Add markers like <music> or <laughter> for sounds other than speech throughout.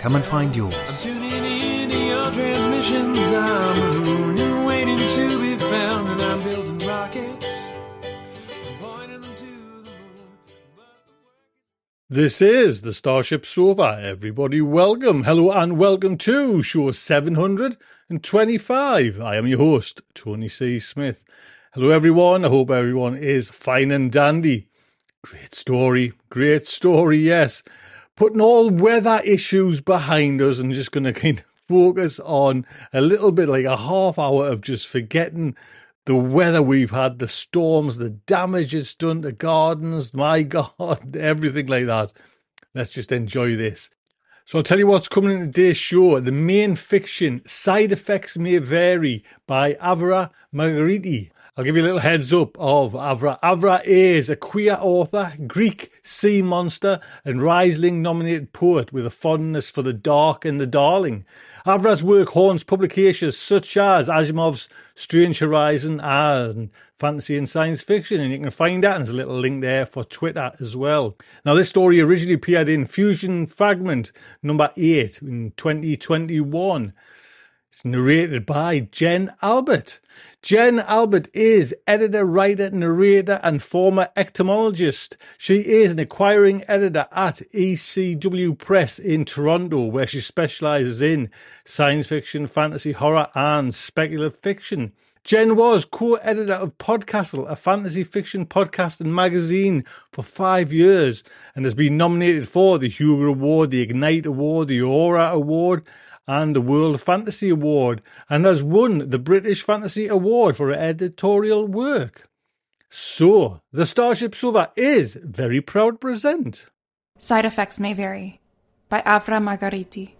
Come and find yours. Tuning in to your transmissions. I'm mooning, waiting to be found, and I'm building rockets. Pointing them to the moon. This is the Starship Sofa. Everybody, welcome, hello, and welcome to show 725. I am your host, Tony C. Smith. Hello, everyone. I hope everyone is fine and dandy. Great story, great story, yes. Putting all weather issues behind us and just going to kind of focus on a little bit like a half hour of just forgetting the weather we've had, the storms, the damage it's done to gardens, my <laughs> God, everything like that. Let's just enjoy this. So I'll tell you what's coming in today's show. The main fiction, Side Effects May Vary by Avra Margariti. I'll give you a little heads up of Avra. Avra is a queer author, Greek sea monster, and Rhysling nominated poet with a fondness for the dark and the darling. Avra's work haunts publications such as Asimov's Strange Horizon and Fantasy and Science Fiction, and you can find that, there's a little link there for Twitter as well. Now, this story originally appeared in Fusion Fragment number 8 in 2021. It's narrated by Jen Albert. Jen Albert is editor, writer, narrator, and former entomologist. She is an acquiring editor at ECW Press in Toronto, where she specializes in science fiction, fantasy, horror, and speculative fiction. Jen was co-editor of Podcastle, a fantasy fiction podcast and magazine for five years, and has been nominated for the Hugo Award, the Ignyte Award, the Aura Award, and the World Fantasy Award, and has won the British Fantasy Award for editorial work. So, the Starship Sofa is very proud present. Side effects may vary. By Avra Margariti.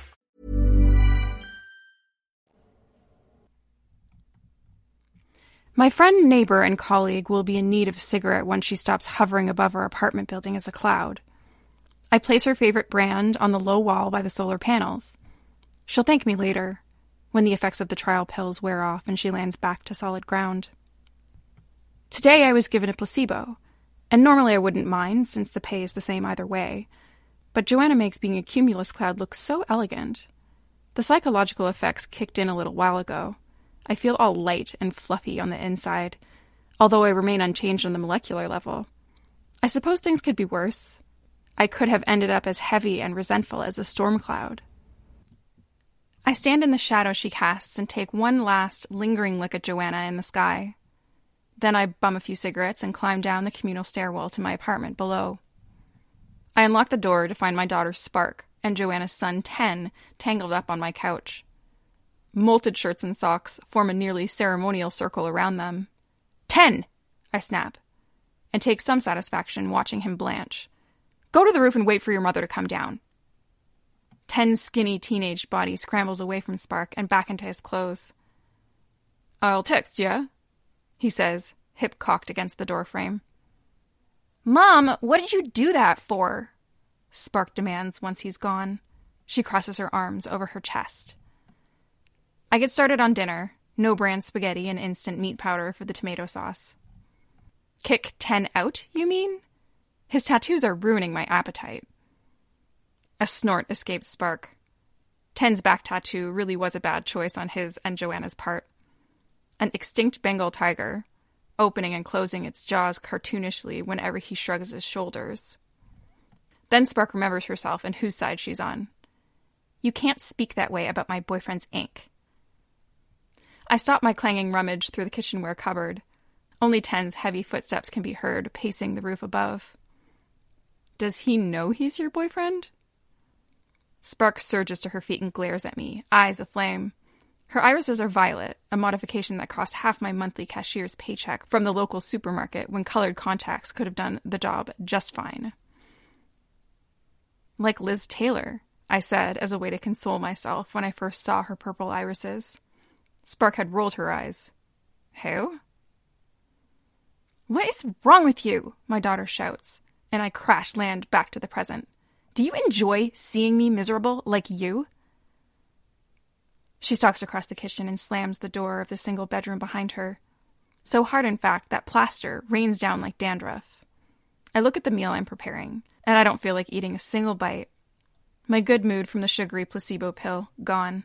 My friend, neighbor, and colleague will be in need of a cigarette once she stops hovering above our apartment building as a cloud. I place her favorite brand on the low wall by the solar panels. She'll thank me later, when the effects of the trial pills wear off and she lands back to solid ground. Today I was given a placebo, and normally I wouldn't mind since the pay is the same either way. But Joanna makes being a cumulus cloud look so elegant. The psychological effects kicked in a little while ago. I feel all light and fluffy on the inside, although I remain unchanged on the molecular level. I suppose things could be worse. I could have ended up as heavy and resentful as a storm cloud. I stand in the shadow she casts and take one last, lingering look at Joanna in the sky. Then I bum a few cigarettes and climb down the communal stairwell to my apartment below. I unlock the door to find my daughter Spark and Joanna's son Ten tangled up on my couch. Molted shirts and socks form a nearly ceremonial circle around them. Ten! I snap, and take some satisfaction watching him blanch. Go to the roof and wait for your mother to come down. Ten's skinny teenage body scrambles away from Spark and back into his clothes. I'll text ya, he says, hip cocked against the doorframe. Mom, what did you do that for? Spark demands once he's gone. She crosses her arms over her chest. I get started on dinner no brand spaghetti and instant meat powder for the tomato sauce. Kick Ten out, you mean? His tattoos are ruining my appetite. A snort escapes Spark. Ten's back tattoo really was a bad choice on his and Joanna's part. An extinct Bengal tiger, opening and closing its jaws cartoonishly whenever he shrugs his shoulders. Then Spark remembers herself and whose side she's on. You can't speak that way about my boyfriend's ink. I stop my clanging rummage through the kitchenware cupboard. Only Ten's heavy footsteps can be heard pacing the roof above. Does he know he's your boyfriend? Spark surges to her feet and glares at me, eyes aflame. Her irises are violet, a modification that cost half my monthly cashier's paycheck from the local supermarket when colored contacts could have done the job just fine. Like Liz Taylor, I said as a way to console myself when I first saw her purple irises. Spark had rolled her eyes. Who? What is wrong with you? My daughter shouts and I crash land back to the present. Do you enjoy seeing me miserable like you? She stalks across the kitchen and slams the door of the single bedroom behind her. So hard, in fact, that plaster rains down like dandruff. I look at the meal I'm preparing, and I don't feel like eating a single bite. My good mood from the sugary placebo pill gone.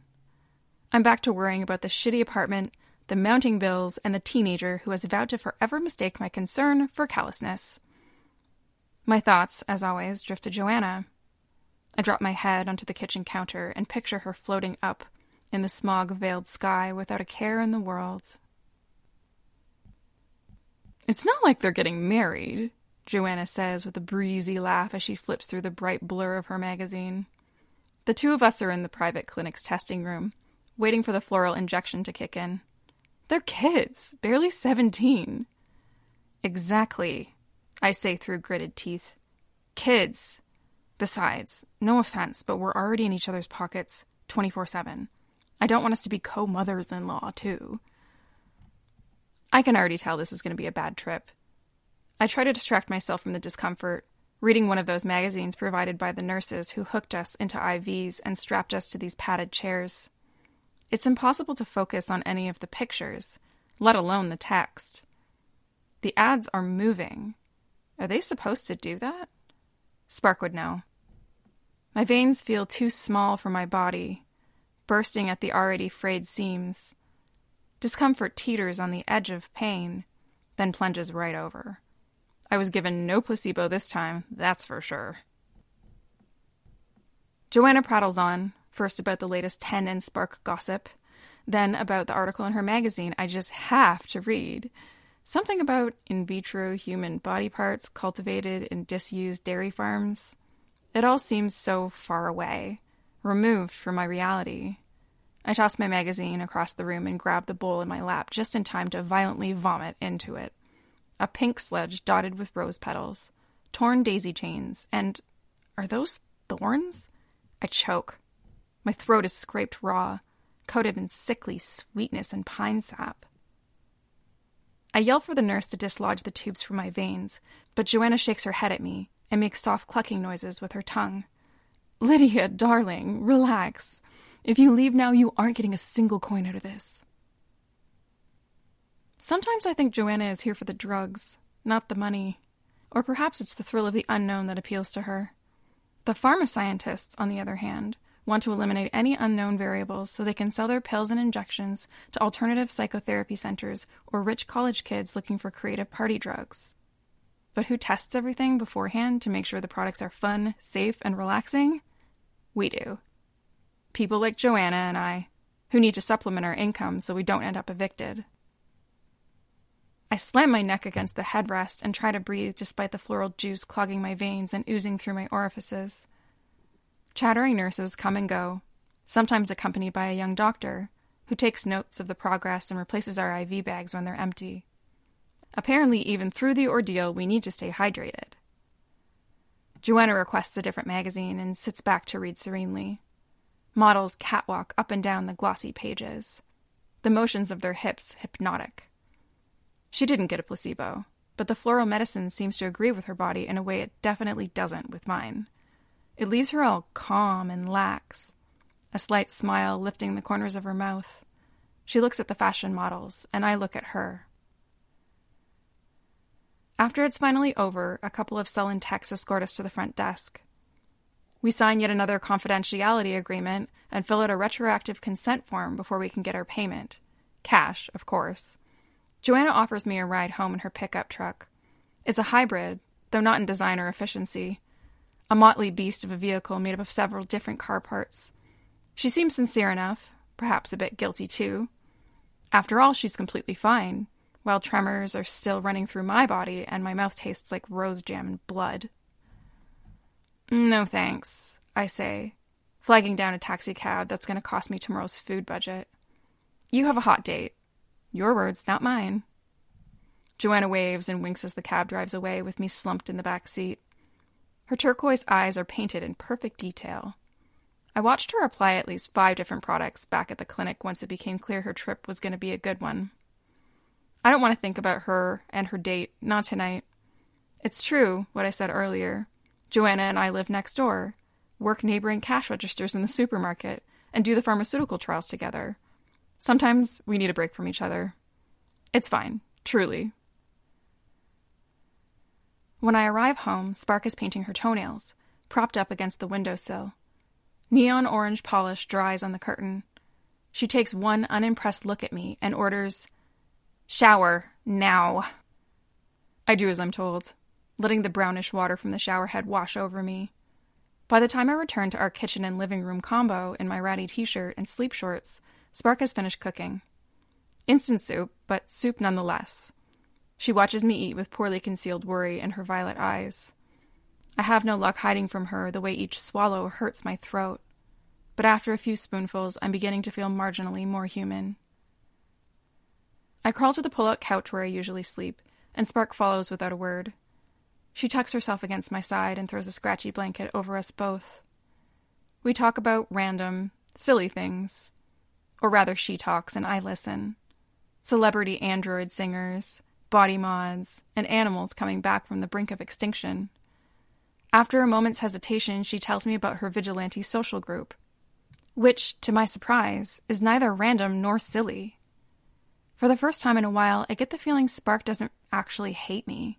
I'm back to worrying about the shitty apartment, the mounting bills, and the teenager who has vowed to forever mistake my concern for callousness. My thoughts, as always, drift to Joanna. I drop my head onto the kitchen counter and picture her floating up in the smog veiled sky without a care in the world. It's not like they're getting married, Joanna says with a breezy laugh as she flips through the bright blur of her magazine. The two of us are in the private clinic's testing room, waiting for the floral injection to kick in. They're kids, barely 17. Exactly, I say through gritted teeth. Kids. Besides, no offense, but we're already in each other's pockets 24 7. I don't want us to be co mothers in law, too. I can already tell this is going to be a bad trip. I try to distract myself from the discomfort, reading one of those magazines provided by the nurses who hooked us into IVs and strapped us to these padded chairs. It's impossible to focus on any of the pictures, let alone the text. The ads are moving, are they supposed to do that? Spark would know. My veins feel too small for my body, bursting at the already frayed seams. Discomfort teeters on the edge of pain, then plunges right over. I was given no placebo this time, that's for sure. Joanna prattles on, First about the latest Ten and Spark gossip, then about the article in her magazine I just have to read. Something about in vitro human body parts cultivated in disused dairy farms. It all seems so far away, removed from my reality. I tossed my magazine across the room and grabbed the bowl in my lap just in time to violently vomit into it. A pink sledge dotted with rose petals, torn daisy chains, and are those thorns? I choke. My throat is scraped raw, coated in sickly sweetness and pine sap. I yell for the nurse to dislodge the tubes from my veins, but Joanna shakes her head at me and makes soft clucking noises with her tongue. Lydia, darling, relax. If you leave now, you aren't getting a single coin out of this. Sometimes I think Joanna is here for the drugs, not the money. Or perhaps it's the thrill of the unknown that appeals to her. The pharma scientists, on the other hand, want to eliminate any unknown variables so they can sell their pills and injections to alternative psychotherapy centers or rich college kids looking for creative party drugs. But who tests everything beforehand to make sure the products are fun, safe, and relaxing? We do. People like Joanna and I, who need to supplement our income so we don't end up evicted. I slam my neck against the headrest and try to breathe despite the floral juice clogging my veins and oozing through my orifices. Chattering nurses come and go, sometimes accompanied by a young doctor, who takes notes of the progress and replaces our IV bags when they're empty. Apparently, even through the ordeal, we need to stay hydrated. Joanna requests a different magazine and sits back to read serenely. Models catwalk up and down the glossy pages, the motions of their hips hypnotic. She didn't get a placebo, but the floral medicine seems to agree with her body in a way it definitely doesn't with mine. It leaves her all calm and lax, a slight smile lifting the corners of her mouth. She looks at the fashion models, and I look at her. After it's finally over, a couple of sullen techs escort us to the front desk. We sign yet another confidentiality agreement and fill out a retroactive consent form before we can get our payment. Cash, of course. Joanna offers me a ride home in her pickup truck. It's a hybrid, though not in design or efficiency a motley beast of a vehicle made up of several different car parts. She seems sincere enough, perhaps a bit guilty too. After all, she's completely fine, while tremors are still running through my body and my mouth tastes like rose jam and blood. No thanks, I say, flagging down a taxicab that's going to cost me tomorrow's food budget. You have a hot date. Your words, not mine. Joanna waves and winks as the cab drives away with me slumped in the back seat. Her turquoise eyes are painted in perfect detail. I watched her apply at least five different products back at the clinic once it became clear her trip was going to be a good one. I don't want to think about her and her date, not tonight. It's true, what I said earlier. Joanna and I live next door, work neighboring cash registers in the supermarket, and do the pharmaceutical trials together. Sometimes we need a break from each other. It's fine, truly. When I arrive home, Spark is painting her toenails, propped up against the windowsill. Neon orange polish dries on the curtain. She takes one unimpressed look at me and orders, Shower, now. I do as I'm told, letting the brownish water from the shower head wash over me. By the time I return to our kitchen and living room combo in my ratty t shirt and sleep shorts, Spark has finished cooking. Instant soup, but soup nonetheless. She watches me eat with poorly concealed worry in her violet eyes. I have no luck hiding from her the way each swallow hurts my throat, but after a few spoonfuls, I'm beginning to feel marginally more human. I crawl to the pull out couch where I usually sleep, and Spark follows without a word. She tucks herself against my side and throws a scratchy blanket over us both. We talk about random, silly things. Or rather, she talks and I listen. Celebrity android singers, body mods, and animals coming back from the brink of extinction. After a moment's hesitation, she tells me about her vigilante social group, which, to my surprise, is neither random nor silly. For the first time in a while, I get the feeling Spark doesn't actually hate me.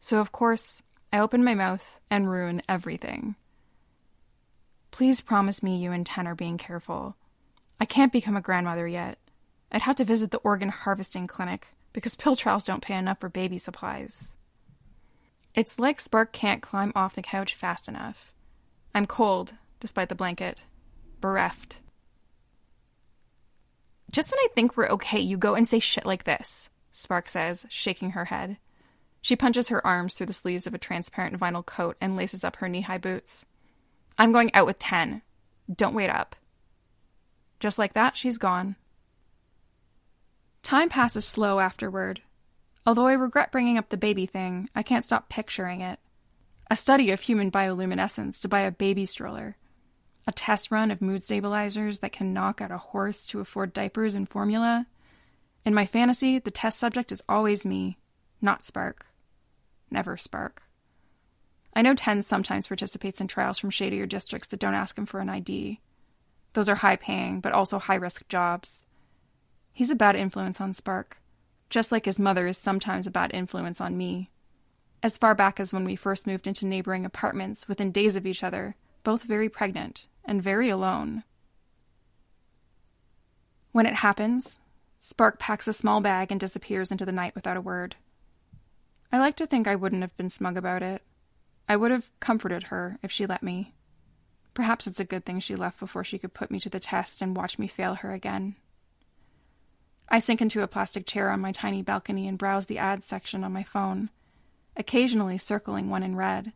So, of course, I open my mouth and ruin everything. Please promise me you and Ten are being careful. I can't become a grandmother yet. I'd have to visit the organ harvesting clinic, because pill trials don't pay enough for baby supplies. It's like Spark can't climb off the couch fast enough. I'm cold, despite the blanket. bereft. Just when I think we're okay, you go and say shit like this, Spark says, shaking her head. She punches her arms through the sleeves of a transparent vinyl coat and laces up her knee high boots. I'm going out with Ten. Don't wait up. Just like that, she's gone. Time passes slow afterward. Although I regret bringing up the baby thing, I can't stop picturing it. A study of human bioluminescence to buy a baby stroller. A test run of mood stabilizers that can knock out a horse to afford diapers and formula. In my fantasy, the test subject is always me, not Spark. Never Spark. I know Ten's sometimes participates in trials from shadier districts that don't ask him for an ID. Those are high paying, but also high risk jobs. He's a bad influence on Spark, just like his mother is sometimes a bad influence on me. As far back as when we first moved into neighboring apartments within days of each other, both very pregnant and very alone. When it happens, Spark packs a small bag and disappears into the night without a word. I like to think I wouldn't have been smug about it. I would have comforted her if she let me. Perhaps it's a good thing she left before she could put me to the test and watch me fail her again. I sink into a plastic chair on my tiny balcony and browse the ads section on my phone, occasionally circling one in red.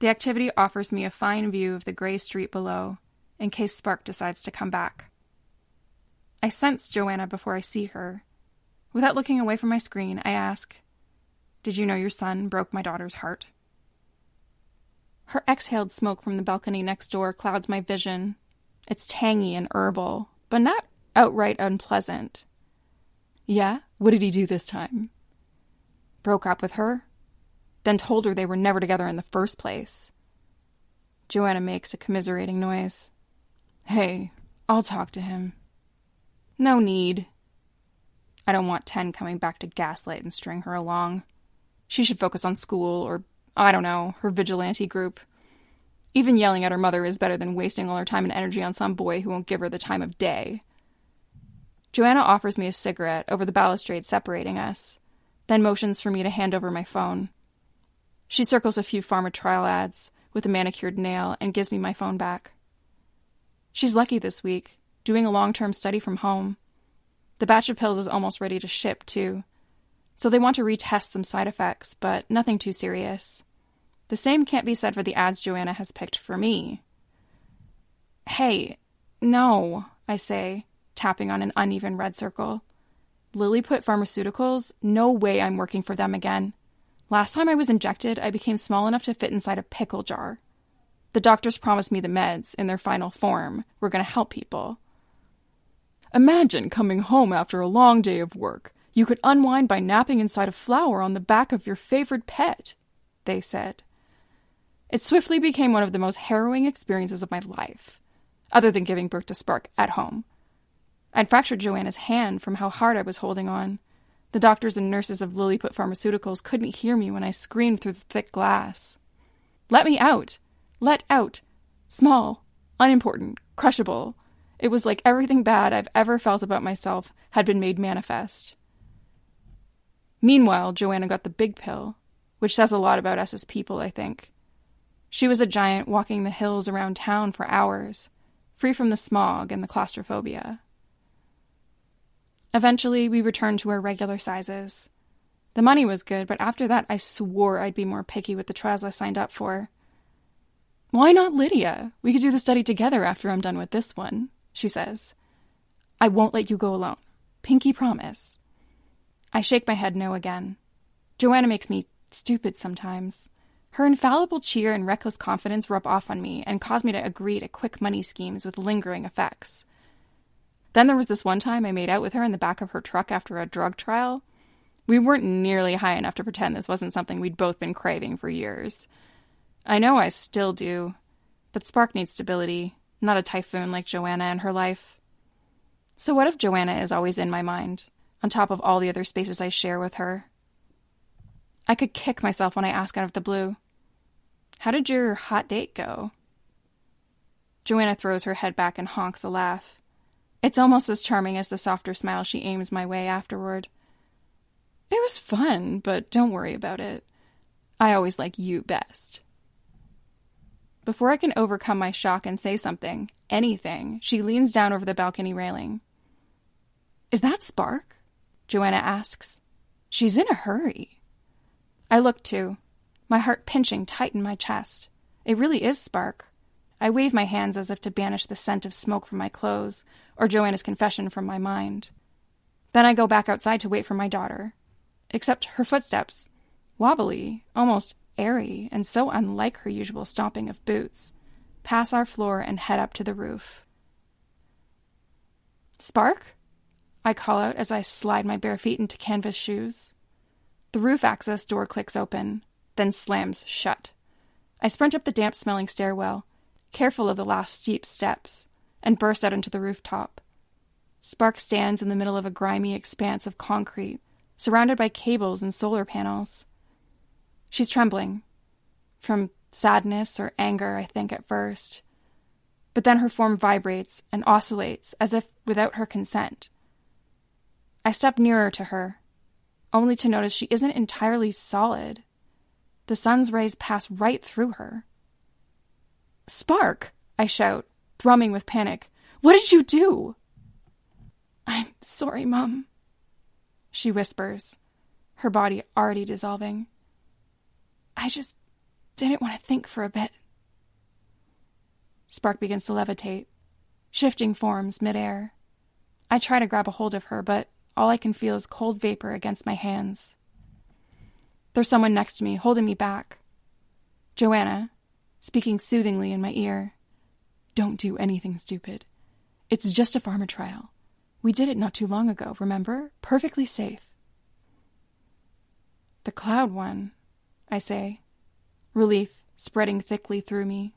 The activity offers me a fine view of the gray street below, in case Spark decides to come back. I sense Joanna before I see her. Without looking away from my screen, I ask, Did you know your son broke my daughter's heart? Her exhaled smoke from the balcony next door clouds my vision. It's tangy and herbal, but not outright unpleasant. Yeah? What did he do this time? Broke up with her? Then told her they were never together in the first place. Joanna makes a commiserating noise. Hey, I'll talk to him. No need. I don't want Ten coming back to gaslight and string her along. She should focus on school or I don't know, her vigilante group. Even yelling at her mother is better than wasting all her time and energy on some boy who won't give her the time of day. Joanna offers me a cigarette over the balustrade separating us, then motions for me to hand over my phone. She circles a few pharma trial ads with a manicured nail and gives me my phone back. She's lucky this week, doing a long term study from home. The batch of pills is almost ready to ship, too. So they want to retest some side effects, but nothing too serious. The same can't be said for the ads Joanna has picked for me. Hey, no, I say, tapping on an uneven red circle. Lily Lilliput Pharmaceuticals? No way I'm working for them again. Last time I was injected, I became small enough to fit inside a pickle jar. The doctors promised me the meds, in their final form, were going to help people. Imagine coming home after a long day of work. You could unwind by napping inside a flower on the back of your favorite pet, they said. It swiftly became one of the most harrowing experiences of my life, other than giving birth to Spark at home. I'd fractured Joanna's hand from how hard I was holding on. The doctors and nurses of Lilliput Pharmaceuticals couldn't hear me when I screamed through the thick glass. Let me out! Let out! Small, unimportant, crushable. It was like everything bad I've ever felt about myself had been made manifest. Meanwhile, Joanna got the big pill, which says a lot about us as people, I think. She was a giant walking the hills around town for hours, free from the smog and the claustrophobia. Eventually, we returned to our regular sizes. The money was good, but after that, I swore I'd be more picky with the trials I signed up for. Why not Lydia? We could do the study together after I'm done with this one, she says. I won't let you go alone. Pinky promise. I shake my head no again. Joanna makes me stupid sometimes. Her infallible cheer and reckless confidence rub off on me and cause me to agree to quick money schemes with lingering effects. Then there was this one time I made out with her in the back of her truck after a drug trial. We weren't nearly high enough to pretend this wasn't something we'd both been craving for years. I know I still do, but Spark needs stability, not a typhoon like Joanna in her life. So, what if Joanna is always in my mind, on top of all the other spaces I share with her? I could kick myself when I ask out of the blue. How did your hot date go? Joanna throws her head back and honks a laugh. It's almost as charming as the softer smile she aims my way afterward. It was fun, but don't worry about it. I always like you best. Before I can overcome my shock and say something, anything, she leans down over the balcony railing. Is that Spark? Joanna asks. She's in a hurry. I look too, my heart pinching tight in my chest. It really is Spark. I wave my hands as if to banish the scent of smoke from my clothes or Joanna's confession from my mind. Then I go back outside to wait for my daughter. Except her footsteps, wobbly, almost airy, and so unlike her usual stomping of boots, pass our floor and head up to the roof. Spark? I call out as I slide my bare feet into canvas shoes. The roof access door clicks open, then slams shut. I sprint up the damp smelling stairwell, careful of the last steep steps, and burst out into the rooftop. Spark stands in the middle of a grimy expanse of concrete, surrounded by cables and solar panels. She's trembling. From sadness or anger, I think, at first. But then her form vibrates and oscillates as if without her consent. I step nearer to her, only to notice she isn't entirely solid. The sun's rays pass right through her. Spark! I shout, thrumming with panic. What did you do? I'm sorry, Mum, she whispers, her body already dissolving. I just didn't want to think for a bit. Spark begins to levitate, shifting forms midair. I try to grab a hold of her, but all I can feel is cold vapor against my hands. There's someone next to me, holding me back. Joanna, speaking soothingly in my ear. Don't do anything stupid. It's just a pharma trial. We did it not too long ago, remember? Perfectly safe. The cloud one, I say, relief spreading thickly through me.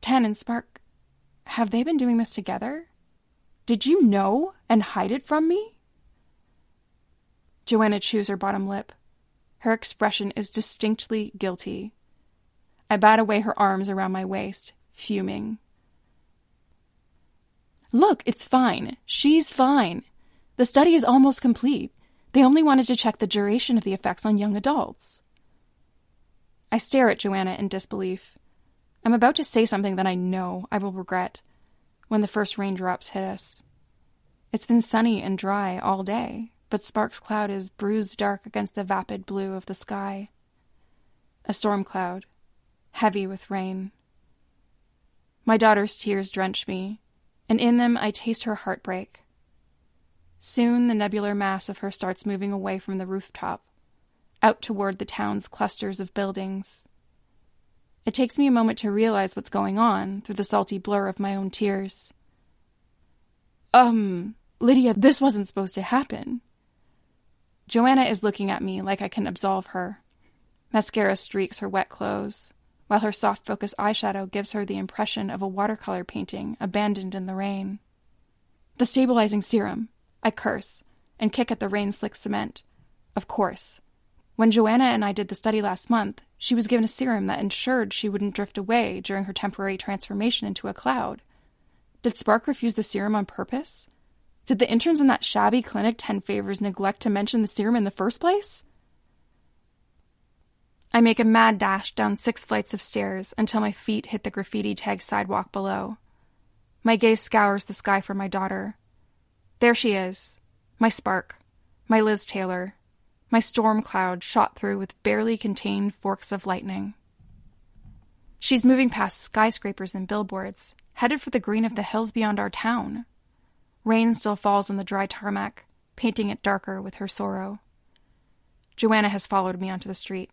Ten and Spark, have they been doing this together? Did you know and hide it from me? Joanna chews her bottom lip. Her expression is distinctly guilty. I bat away her arms around my waist, fuming. Look, it's fine. She's fine. The study is almost complete. They only wanted to check the duration of the effects on young adults. I stare at Joanna in disbelief. I'm about to say something that I know I will regret when the first raindrops hit us. It's been sunny and dry all day, but Sparks Cloud is bruised dark against the vapid blue of the sky. A storm cloud, heavy with rain. My daughter's tears drench me, and in them I taste her heartbreak. Soon the nebular mass of her starts moving away from the rooftop, out toward the town's clusters of buildings. It takes me a moment to realize what's going on through the salty blur of my own tears. Um, Lydia, this wasn't supposed to happen. Joanna is looking at me like I can absolve her. Mascara streaks her wet clothes, while her soft focus eyeshadow gives her the impression of a watercolor painting abandoned in the rain. The stabilizing serum, I curse, and kick at the rain slick cement. Of course. When Joanna and I did the study last month, she was given a serum that ensured she wouldn't drift away during her temporary transformation into a cloud. Did Spark refuse the serum on purpose? Did the interns in that shabby clinic Ten favors neglect to mention the serum in the first place? I make a mad dash down six flights of stairs until my feet hit the graffiti tagged sidewalk below. My gaze scours the sky for my daughter. There she is, my spark, my Liz Taylor, my storm cloud shot through with barely contained forks of lightning. She's moving past skyscrapers and billboards, headed for the green of the hills beyond our town. Rain still falls on the dry tarmac, painting it darker with her sorrow. Joanna has followed me onto the street.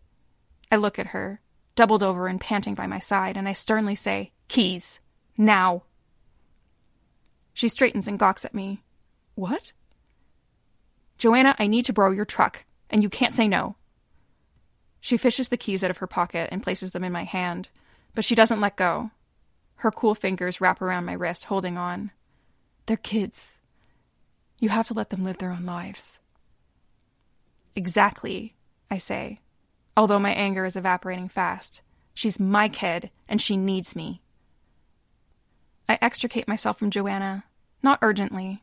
I look at her, doubled over and panting by my side, and I sternly say, Keys! Now! She straightens and gawks at me. What? Joanna, I need to borrow your truck and you can't say no. She fishes the keys out of her pocket and places them in my hand, but she doesn't let go. Her cool fingers wrap around my wrist, holding on. They're kids. You have to let them live their own lives. Exactly, I say, although my anger is evaporating fast. She's my kid, and she needs me. I extricate myself from Joanna, not urgently,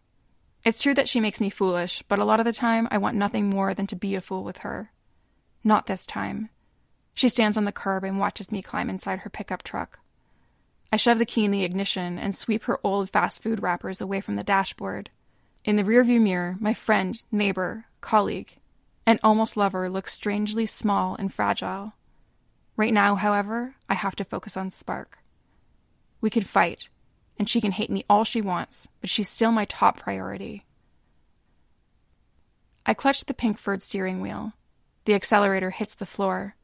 it's true that she makes me foolish, but a lot of the time I want nothing more than to be a fool with her. Not this time. She stands on the curb and watches me climb inside her pickup truck. I shove the key in the ignition and sweep her old fast food wrappers away from the dashboard. In the rearview mirror, my friend, neighbor, colleague, and almost lover looks strangely small and fragile. Right now, however, I have to focus on Spark. We could fight, and she can hate me all she wants, but she's still my top priority. I clutch the Pinkford steering wheel. The accelerator hits the floor.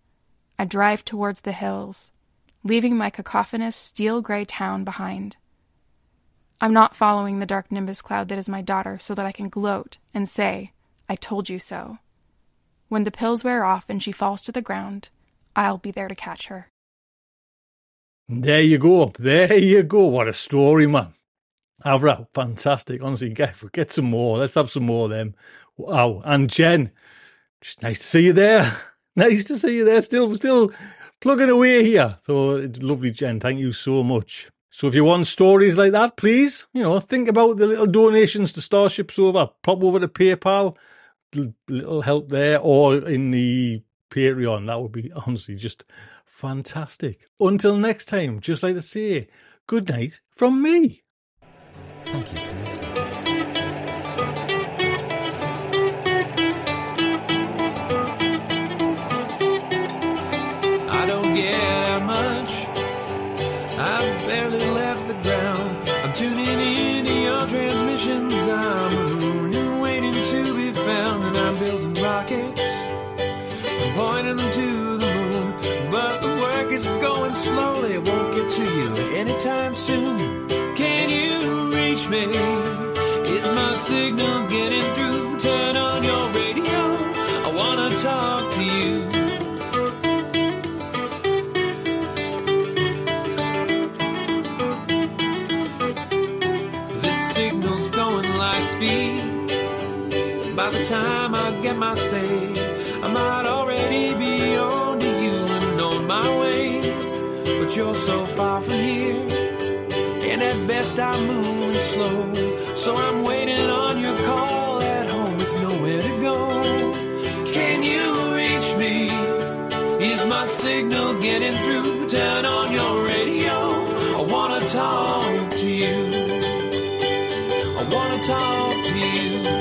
I drive towards the hills, leaving my cacophonous steel gray town behind. I'm not following the dark nimbus cloud that is my daughter so that I can gloat and say, I told you so. When the pills wear off and she falls to the ground, I'll be there to catch her. There you go. There you go. What a story, man. Avra, fantastic. Honestly, get, get some more. Let's have some more of them. Wow. And Jen, nice to see you there. <laughs> Nice to see you there. Still, still plugging away here. So lovely, Jen. Thank you so much. So if you want stories like that, please, you know, think about the little donations to Starship Sofa. Pop over to PayPal, little help there, or in the Patreon. That would be <laughs> honestly just fantastic. Until next time, just like to say good night from me. Thank you for listening. I don't get out much. I've barely left the ground. I'm tuning into your transmissions. I'm building rockets. I'm pointing them to the moon. But the work is going slowly. It won't get to you anytime soon. Can you reach me? Is my signal getting through? Turn on your radio. I wanna talk to you. Time I get my say, I might already be on to you and on my way. But you're so far from here, and at best I'm moving slow. So I'm waiting on your call at home with nowhere to go. Can you reach me? Is my signal getting through? Turn on your radio. I wanna talk to you. I wanna talk to you.